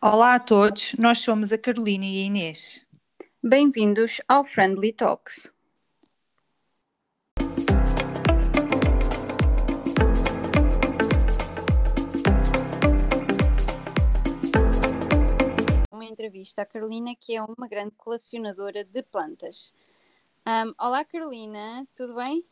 Olá a todos, nós somos a Carolina e a Inês. Bem-vindos ao Friendly Talks. Uma entrevista à Carolina, que é uma grande colecionadora de plantas. Um, olá, Carolina, tudo bem?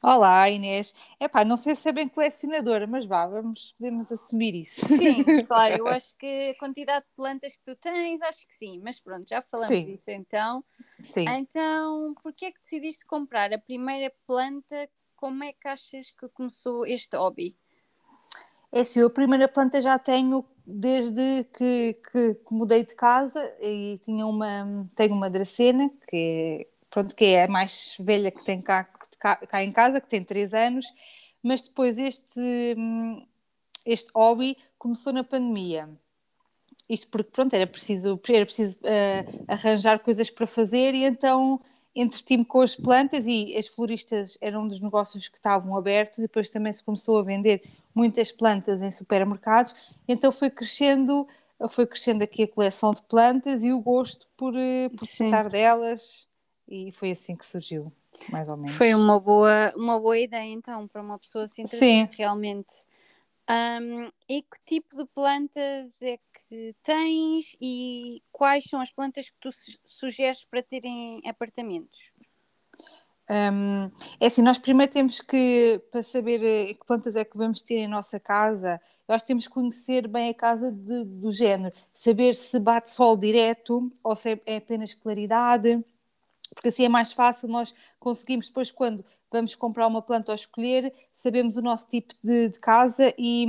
Olá, Inês. Epá, não sei se é bem colecionadora, mas vá, vamos, podemos assumir isso. Sim, claro, eu acho que a quantidade de plantas que tu tens, acho que sim, mas pronto, já falamos sim. disso então. Sim. Então, por que é que decidiste comprar a primeira planta? Como é que achas que começou este hobby? É assim, eu a primeira planta já tenho desde que, que, que mudei de casa e tinha uma, tenho uma dracena, que, pronto, que é a mais velha que tem cá cá, cá em casa, que tem 3 anos, mas depois este, este hobby começou na pandemia. Isto porque, pronto, era preciso, era preciso uh, arranjar coisas para fazer e então entreti-me com as plantas e as floristas eram um dos negócios que estavam abertos e depois também se começou a vender muitas plantas em supermercados, então foi crescendo foi crescendo aqui a coleção de plantas e o gosto por, eh, por tratar delas e foi assim que surgiu mais ou menos. Foi uma boa, uma boa ideia, então, para uma pessoa se interessar realmente. Um, e que tipo de plantas é que tens e quais são as plantas que tu sugeres para terem apartamentos? Um, é assim, nós primeiro temos que, para saber eh, que plantas é que vamos ter em nossa casa, nós temos que conhecer bem a casa de, do género, saber se bate sol direto ou se é apenas claridade porque assim é mais fácil, nós conseguimos depois, quando vamos comprar uma planta ou escolher, sabemos o nosso tipo de, de casa e,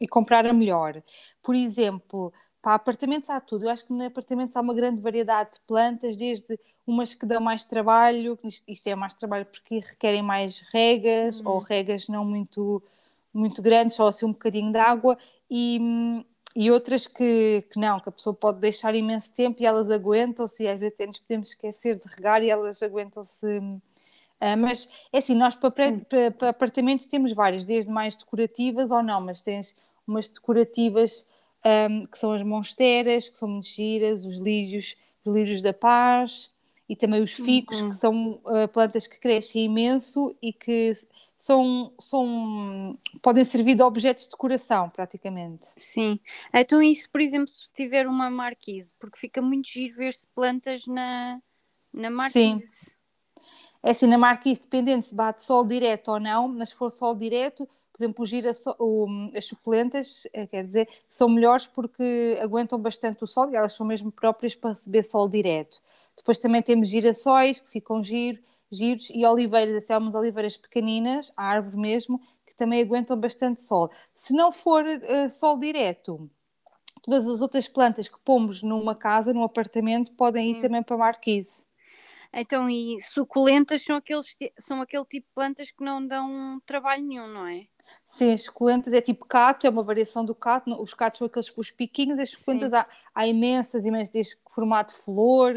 e, comprar a melhor. Por exemplo, para apartamentos há tudo. Eu acho que nos apartamentos há uma grande variedade de plantas, desde umas que dão mais trabalho, isto, isto é mais trabalho porque requerem mais regas, uhum. ou regas não muito, muito grandes, só assim um bocadinho de água, e, e outras que, que não, que a pessoa pode deixar imenso tempo e elas aguentam-se, e às vezes até nos podemos esquecer de regar e elas aguentam-se. Uh, mas é assim, nós para, para, para, apartamentos temos várias, desde mais decorativas ou não, mas tens umas decorativas um, que são as monsteras, que são muito giras, os lírios, os lírios da paz e também os ficos, uhum. que são uh, plantas que crescem imenso e que são, são, podem servir de objetos de decoração, praticamente. Sim. Então, isso, por exemplo, se tiver uma marquise, porque fica muito giro ver-se plantas na, na marquise. Sim. É assim, na marquise, dependendo se bate sol direto ou não, mas se for sol direto, por exemplo, o, as suculentas, eh, quer dizer, são melhores porque aguentam bastante o sol e elas são mesmo próprias para receber sol direto. Depois também temos girassóis, que ficam giro, giros e oliveiras, assim, algumas oliveiras pequeninas, a árvore mesmo, que também aguentam bastante sol. Se não for uh, sol direto, todas as outras plantas que pomos numa casa, num apartamento, podem ir hum. também para a marquise. Então, e suculentas são, aqueles, são aquele tipo de plantas que não dão trabalho nenhum, não é? Sim, as suculentas é tipo cato, é uma variação do cato. Os catos são aqueles com os piquinhos, as suculentas há, há, imensas, imensas, desde formato de flor,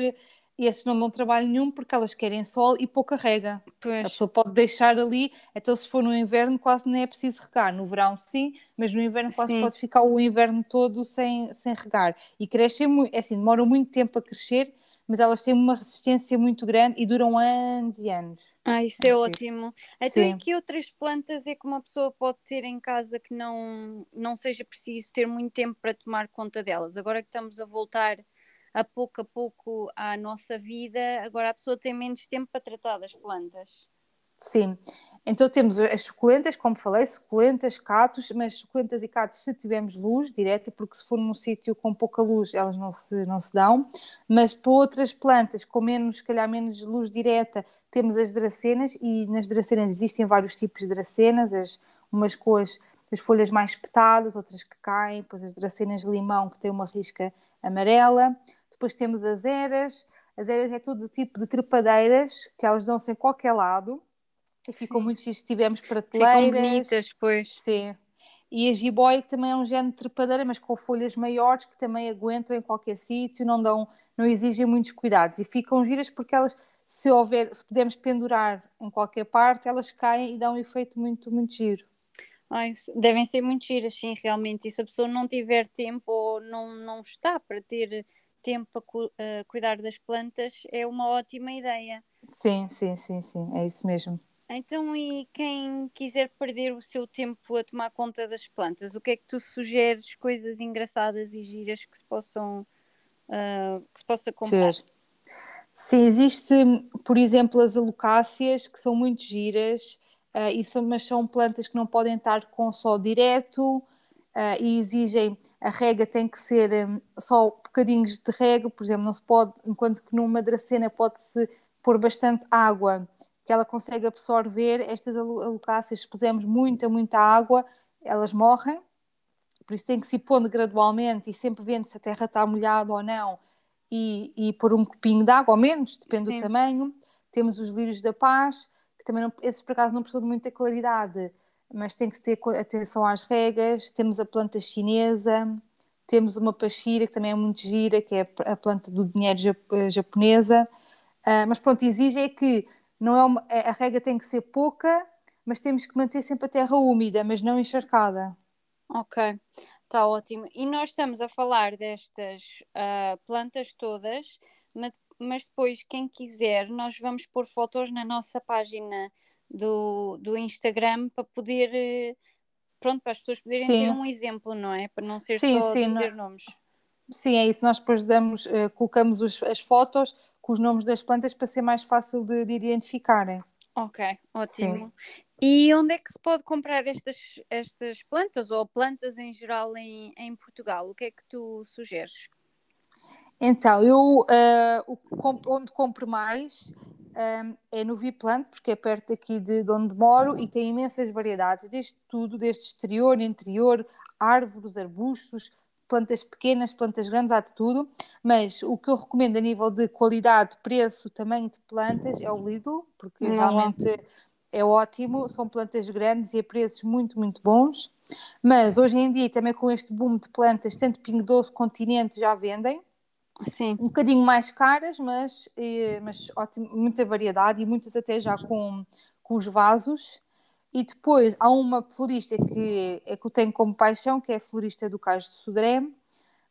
e esses não dão trabalho nenhum porque elas querem sol e pouca rega. Pois. A pessoa pode deixar ali, então se for no inverno quase nem é preciso regar. No verão sim, mas no inverno quase sim. pode ficar o inverno todo sem, sem regar. E crescem muito, é assim, demoram muito tempo a crescer, mas elas têm uma resistência muito grande e duram anos e anos. Ah, isso é ótimo. Então, e que outras plantas é que uma pessoa pode ter em casa que não, não seja preciso ter muito tempo para tomar conta delas? Agora que estamos a voltar a pouco a pouco à nossa vida, agora a pessoa tem menos tempo para tratar das plantas. Sim, então temos as suculentas, como falei, suculentas, catos, mas suculentas e catos se tivermos luz direta, porque se for num sítio com pouca luz elas não se, não se dão, mas para outras plantas com menos, se calhar menos luz direta, temos as dracenas e nas dracenas existem vários tipos de dracenas, as, umas com as, as folhas mais petadas, outras que caem, depois as dracenas de limão que têm uma risca amarela, depois temos as eras, as eras é todo tipo de trepadeiras que elas dão-se em qualquer lado e ficam muito giros se tivermos prateleiras. Ficam bonitas, pois. Sim. E a jiboia que também é um género de trepadeira, mas com folhas maiores que também aguentam em qualquer sítio, não dão, não exigem muitos cuidados e ficam giras porque elas se houver, se pudermos pendurar em qualquer parte, elas caem e dão um efeito muito, muito giro. Ai, devem ser muito giras, sim, realmente. E se a pessoa não tiver tempo ou não, não está para ter tempo a cu uh, cuidar das plantas, é uma ótima ideia. Sim, sim, sim, sim, é isso mesmo. Então, e quem quiser perder o seu tempo a tomar conta das plantas, o que é que tu sugeres, coisas engraçadas e giras que se possam uh, que se possa comprar? Sim, existe, por exemplo, as alocáceas que são muito giras, uh, mas são plantas que não podem estar com sol direto uh, e exigem, a rega tem que ser um, só bocadinhos de rega, por exemplo, não se pode, enquanto que numa dracena pode-se pôr bastante água que ela consegue absorver estas alocáceas, se pusermos muita, muita água, elas morrem, por isso tem que se pondo gradualmente e sempre vendo se a terra está molhada ou não e, e pôr um copinho de água, ou menos, depende Sim. do tamanho. Temos os lírios da paz, também não, esses por acaso não precisam de muita claridade, mas tem que ter atenção às regas. Temos a planta chinesa, temos uma pachira que também é muito gira, que é a planta do dinheiro eh, japonesa. Uh, mas pronto, exige é que não é uma, a rega tem que ser pouca, mas temos que manter sempre a terra úmida, mas não encharcada. Ok, está ótimo. E nós estamos a falar destas uh, plantas todas, mas, mas, depois, quem quiser, nós vamos pôr fotos na nossa página do, do Instagram para poder, pronto, para as pessoas poderem sim. ter um exemplo, não é? Para não ser sim, só sim, dizer não... nomes. Sim, é isso. Nós depois damos, uh, colocamos os, as fotos com os nomes das plantas para ser mais fácil de, de identificarem. Ok, ótimo. Sim. E onde é que se pode comprar estas, estas plantas ou plantas em geral em, em Portugal? O que é que tu sugeres? Então, eu uh, onde compro mais um, é no Viplant, porque é perto aqui de, de onde moro e tem imensas variedades, desde tudo, desde exterior, interior, árvores, arbustos, plantas pequenas, plantas grandes, há de tudo, mas o que eu recomendo a nível de qualidade, preço, tamanho de plantas é o Lidl, porque Não. realmente é ótimo, são plantas grandes e a preços muito, muito bons. Mas hoje em dia, também com este boom de plantas, tanto Pingo Doce, Continente já vendem. Sim. Um bocadinho mais caras, mas, mas ótimo, muita variedade e muitas até já com, com os vasos. E depois há uma florista que é que eu tenho como paixão, que é a florista do Cais de Sodré,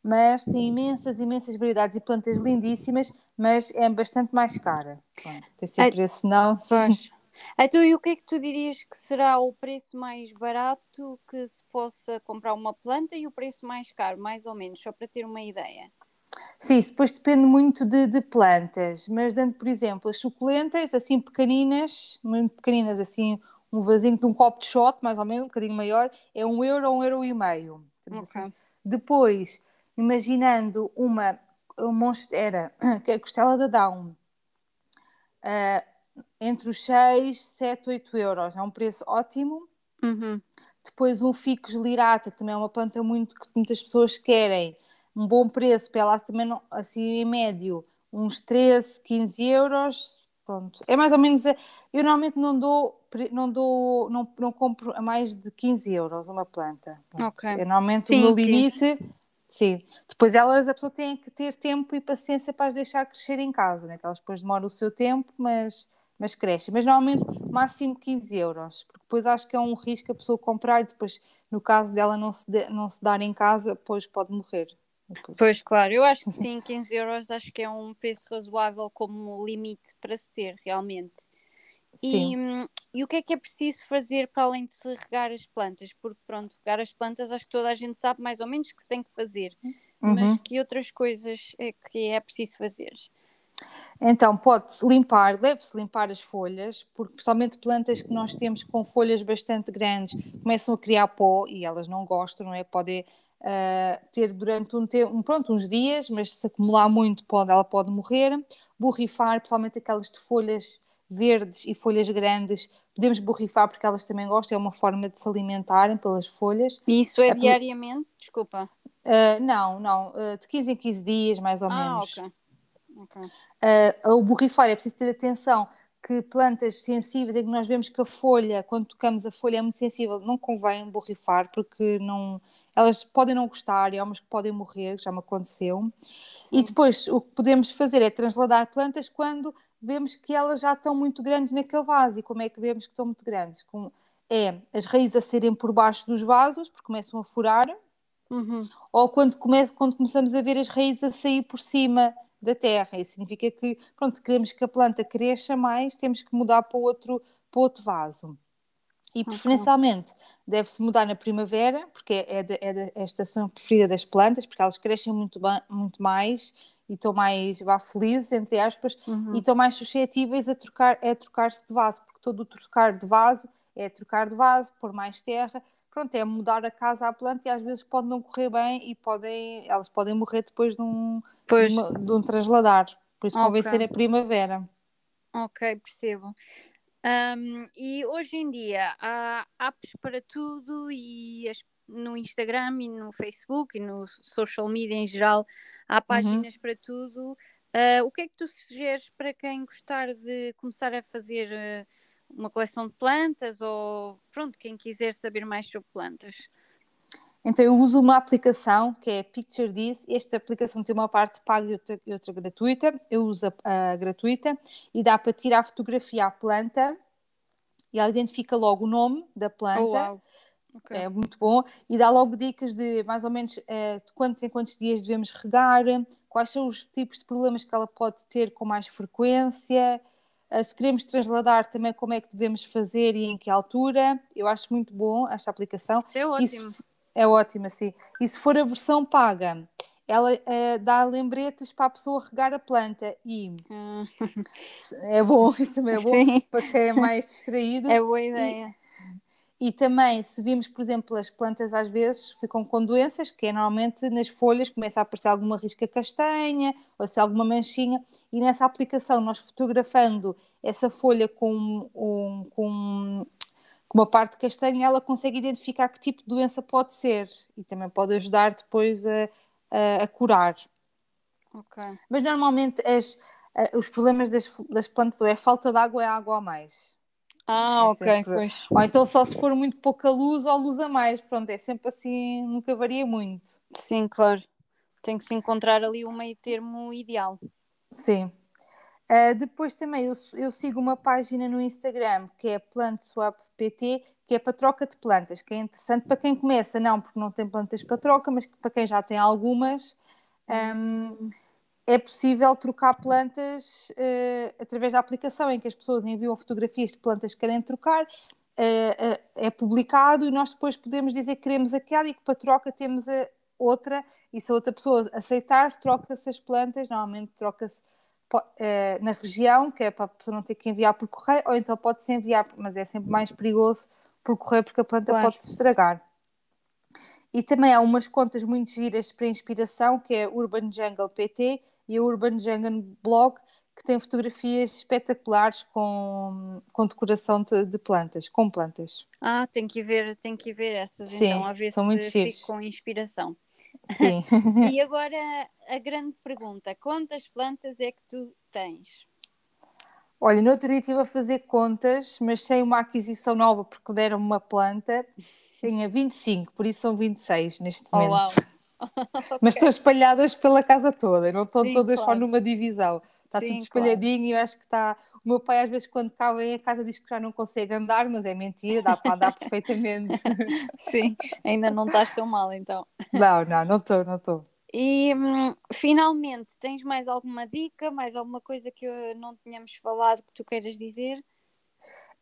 mas tem imensas, imensas variedades e plantas lindíssimas, mas é bastante mais cara. tem sempre é, esse não. Pois. Então, e o que é que tu dirias que será o preço mais barato que se possa comprar uma planta e o preço mais caro, mais ou menos, só para ter uma ideia? Sim, isso depois depende muito de, de, plantas, mas dando, por exemplo, as suculentas, assim pequeninas, muito pequeninas, assim um vasinho de um copo de shot, mais ou menos, um bocadinho maior, é um euro ou um euro e meio. Okay. Assim. Depois, imaginando uma, uma monstera, que é a costela da Down, uh, entre os 6, 7, 8 euros, é um preço ótimo. Uhum. Depois um ficus lirata, que também é uma planta muito que muitas pessoas querem, um bom preço, para ela também não, assim em médio, uns 13, 15 euros, Pronto. É mais ou menos. Eu normalmente não dou, não dou, não, não compro a mais de 15 euros uma planta. Ok. É normalmente sim, o meu limite. Sim. Depois elas, a pessoa tem que ter tempo e paciência para as deixar crescer em casa, né? Que elas depois demoram o seu tempo, mas, mas crescem. Mas normalmente máximo 15 euros, porque depois acho que é um risco a pessoa comprar e depois, no caso dela não se, de, não se dar em casa, depois pode morrer. Pois claro, eu acho que sim, 15 euros acho que é um preço razoável como limite para se ter realmente. E, e, o que é que é preciso fazer para além de se regar as plantas? Porque pronto, regar as plantas acho que toda a gente sabe mais ou menos que se tem que fazer, uhum. mas que outras coisas é que é preciso fazer? Então, pode-se limpar, deve-se limpar as folhas, porque principalmente plantas que nós temos com folhas bastante grandes começam a criar pó e elas não gostam, não é? Podem uh, ter durante um tempo, pronto, uns dias, mas se acumular muito pode, ela pode morrer. Borrifar, principalmente aquelas de folhas verdes e folhas grandes, podemos borrifar porque elas também gostam, é uma forma de se alimentarem pelas folhas. E isso é, é diariamente? Desculpa. Uh, não, não, uh, de 15 em 15 dias, mais ou ah, menos. Ok. okay. Uh, o borrifar é preciso ter atenção que plantas sensíveis em que nós vemos que a folha, quando tocamos a folha é muito sensível, não convém borrifar porque não, elas podem não gostar e há umas que podem morrer, já me aconteceu. Sim. E depois o que podemos fazer é transladar plantas quando vemos que elas já estão muito grandes naquele vaso. E como é que vemos que estão muito grandes? Com, é as raízes a serem por baixo dos vasos, porque começam a furar, Uhum. ou quando, come quando começamos a ver as raízes a sair por cima da terra. Isso significa que, pronto, se queremos que a planta cresça mais, temos que mudar para outro, para outro vaso. E preferencialmente okay. deve-se mudar na primavera, porque é, de, é, de, é, a estação preferida das plantas, porque elas crescem muito, muito mais e estão mais vá, felizes, entre aspas, uhum. e estão mais suscetíveis a trocar a trocar-se de vaso, porque todo o trocar de vaso é trocar de vaso, pôr mais terra, pronto, é mudar a casa à planta e às vezes pode não correr bem e podem, elas podem morrer depois de um, de, uma, de um trasladar. Por isso okay. convém ser a primavera. Ok, percebo. Um, e hoje em dia há apps para tudo e as, no Instagram e no Facebook e no social media em geral há uhum. páginas uhum. para tudo. Uh, o que é que tu sugeres para quem gostar de começar a fazer uh, uma coleção de plantas ou pronto, quem quiser saber mais sobre plantas? Então eu uso uma aplicação que é Picture This. Esta aplicação tem uma parte paga e outra, e outra gratuita. Eu uso a, a, gratuita e dá para tirar a fotografia à planta e ela identifica logo o nome da planta. Oh, okay. É muito bom. E dá logo dicas de mais ou menos uh, de quantos em quantos dias devemos regar, quais são os tipos de problemas que ela pode ter com mais frequência. Uh, se queremos trasladar também como é que devemos fazer e em que altura. Eu acho muito bom esta aplicação. É ótimo. Isso, é ótima, sim. E se for a versão paga, ela uh, dá lembretes para a pessoa regar a planta e hum. é bom, isso também é bom sim. para quem é mais distraído. É boa ideia. E, e, também, se vimos, por exemplo, as plantas às vezes ficam com doenças, que é normalmente nas folhas começa a aparecer alguma risca castanha ou se alguma manchinha, e nessa aplicação nós fotografando essa folha com, um, com com uma parte castanha, ela consegue identificar que tipo de doença pode ser e também pode ajudar depois a, a, a curar. Okay. Mas normalmente as, os problemas das, das plantas é falta de água ou é água a mais. Ah, é ok, sempre... pois. Ou então só se for muito pouca luz ou luz a mais, pronto, é sempre assim, nunca varia muito. Sim, claro. Tem que se encontrar ali o meio termo ideal. Sim. Uh, depois também eu, eu, sigo uma página no Instagram que é PlantSwapPT, que é para troca de plantas, que é interessante para quem começa, não porque não tem plantas para troca, mas para quem já tem algumas, um, é possível trocar plantas uh, através da aplicação em que as pessoas enviam fotografias de plantas que querem trocar, uh, é publicado e nós depois podemos dizer que queremos aquela e que para troca temos a outra, e se a outra pessoa aceitar, troca-se as plantas, normalmente troca-se na região, que é para a pessoa não ter que enviar por correio, ou então pode-se enviar, mas é sempre mais perigoso por correio porque a planta claro. pode se estragar. E também há umas contas muito giras para inspiração, que é Urban Jungle PT e a Urban Jungle Blog, que tem fotografias espetaculares com, com decoração de, de, plantas, com plantas. Ah, tem que ver, tem que ver essas Sim, então, a ver são se muito fico com inspiração. Sim. e agora a grande pergunta: quantas plantas é que tu tens? Olha, no outro dia estive a fazer contas, mas sem uma aquisição nova, porque deram uma planta, tinha 25, por isso são 26 neste oh, momento. okay. Mas estão espalhadas pela casa toda, não estão Sim, todas claro. só numa divisão. Está Sim, tudo espalhadinho claro. e eu acho que está. O meu pai, às vezes, quando cá vem a casa, diz que já não consegue andar, mas é mentira, dá para andar perfeitamente. Sim, ainda não estás tão mal então. Não, não, não estou, não estou. E hum, finalmente, tens mais alguma dica, mais alguma coisa que não tínhamos falado que tu queiras dizer?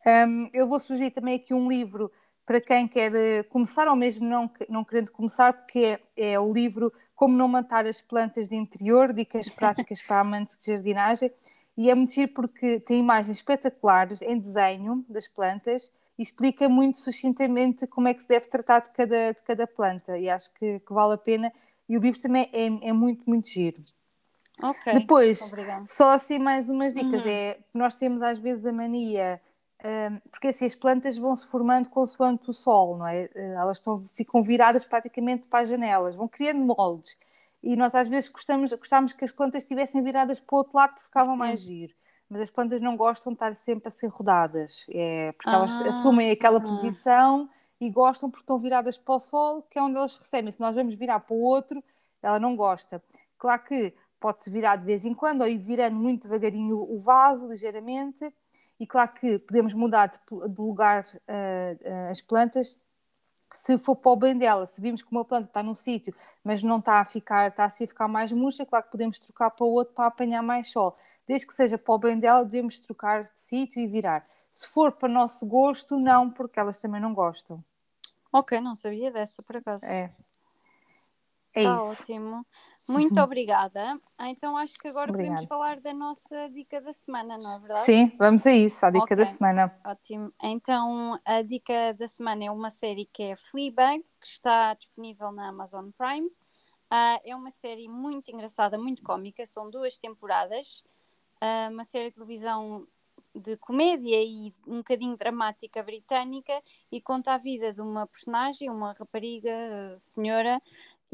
Um, eu vou sugerir também aqui um livro para quem quer eh, começar ou mesmo não, não querendo começar, porque é, é o livro Como Não Matar as Plantas de Interior, Dicas Práticas para Amantes de Jardinagem. E é muito giro porque tem imagens espetaculares em desenho das plantas e explica muito sucintamente como é que se deve tratar de cada, de cada planta. E acho que, que vale a pena e o livro também é, é muito, muito giro. Ok. Depois, Obrigada. só assim mais umas dicas. Uhum. É nós temos às vezes a mania, porque assim as plantas vão se formando consoante o sol, não é? Eh, elas estão, ficam viradas praticamente para as janelas, vão criando moldes. E nós às vezes gostamos, gostamos que as plantas estivessem viradas para o outro lado porque ficavam mais giro. Mas as plantas não gostam de estar sempre a ser rodadas, é, porque ah, elas assumem aquela ah. posição e gostam porque estão viradas para o sol, que é onde elas recebem. Se nós vamos virar para o outro, ela não gosta. Claro que pode-se virar de vez em quando ou ir virando muito devagarinho o vaso, ligeiramente. E claro que podemos mudar de, de lugar uh, uh, as plantas se for para o bem dela, se vimos que uma planta está num sítio, mas não está a ficar, está assim a ficar mais murcha, claro que podemos trocar para o outro para apanhar mais sol. Desde que seja para o bem dela, devemos trocar de sítio e virar. Se for para o nosso gosto, não, porque elas também não gostam. Ok, não sabia dessa por acaso. É. É tá isso. ótimo. Muito obrigada. Ah, então acho que agora Obrigada. podemos falar da nossa dica da semana, não é verdade? Sim, vamos a isso, a dica okay. da semana. Ótimo. Então a dica da semana é uma série que é Fleabag, que está disponível na Amazon Prime. Uh, é uma série muito engraçada, muito cómica, são duas temporadas. Uh, uma série de televisão de comédia e um bocadinho dramática britânica e conta a vida de uma personagem, uma rapariga, senhora,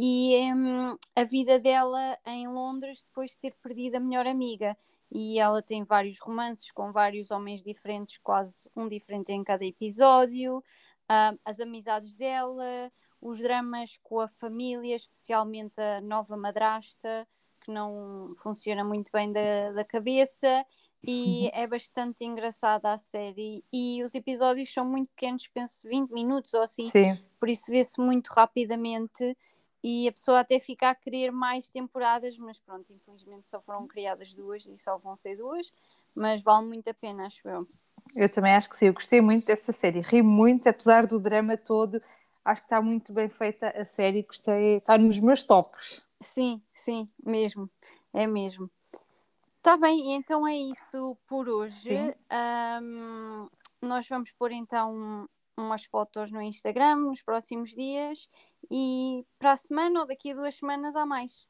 e um, a vida dela em Londres depois de ter perdido a melhor amiga. E ela tem vários romances com vários homens diferentes, quase um diferente em cada episódio, uh, as amizades dela, os dramas com a família, especialmente a nova madrasta, que não funciona muito bem da, da cabeça. E é bastante engraçada a série. E os episódios são muito pequenos, penso 20 minutos ou assim. Sim. Por isso vê-se muito rapidamente e a pessoa até fica a querer mais temporadas, mas pronto, infelizmente só foram criadas duas e só vão ser duas, mas vale muito a pena, acho eu. Eu também acho que sim, eu gostei muito dessa série, ri muito, apesar do drama todo, acho que está muito bem feita a série, gostei, está nos meus tops. Sim, sim, mesmo, é mesmo. Está bem, então é isso por hoje. Um, nós vamos pôr então umas fotos no Instagram nos próximos dias e para a semana ou daqui a duas semanas há mais.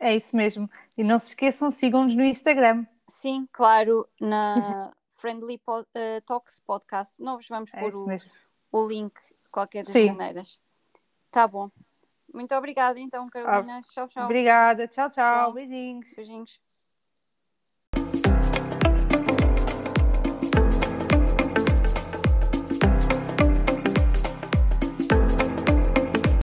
É isso mesmo. E não se esqueçam, sigam-nos no Instagram. Sim, claro, na Friendly Pod, uh, Talks Podcast. Nós vamos é pôr o, o, link de qualquer das Sim. maneiras. Tá bom. Muito obrigada então, Carolina. Ah, tchau, tchau. Obrigada. Tchau, tchau. tchau. Beijinhos. Beijinhos.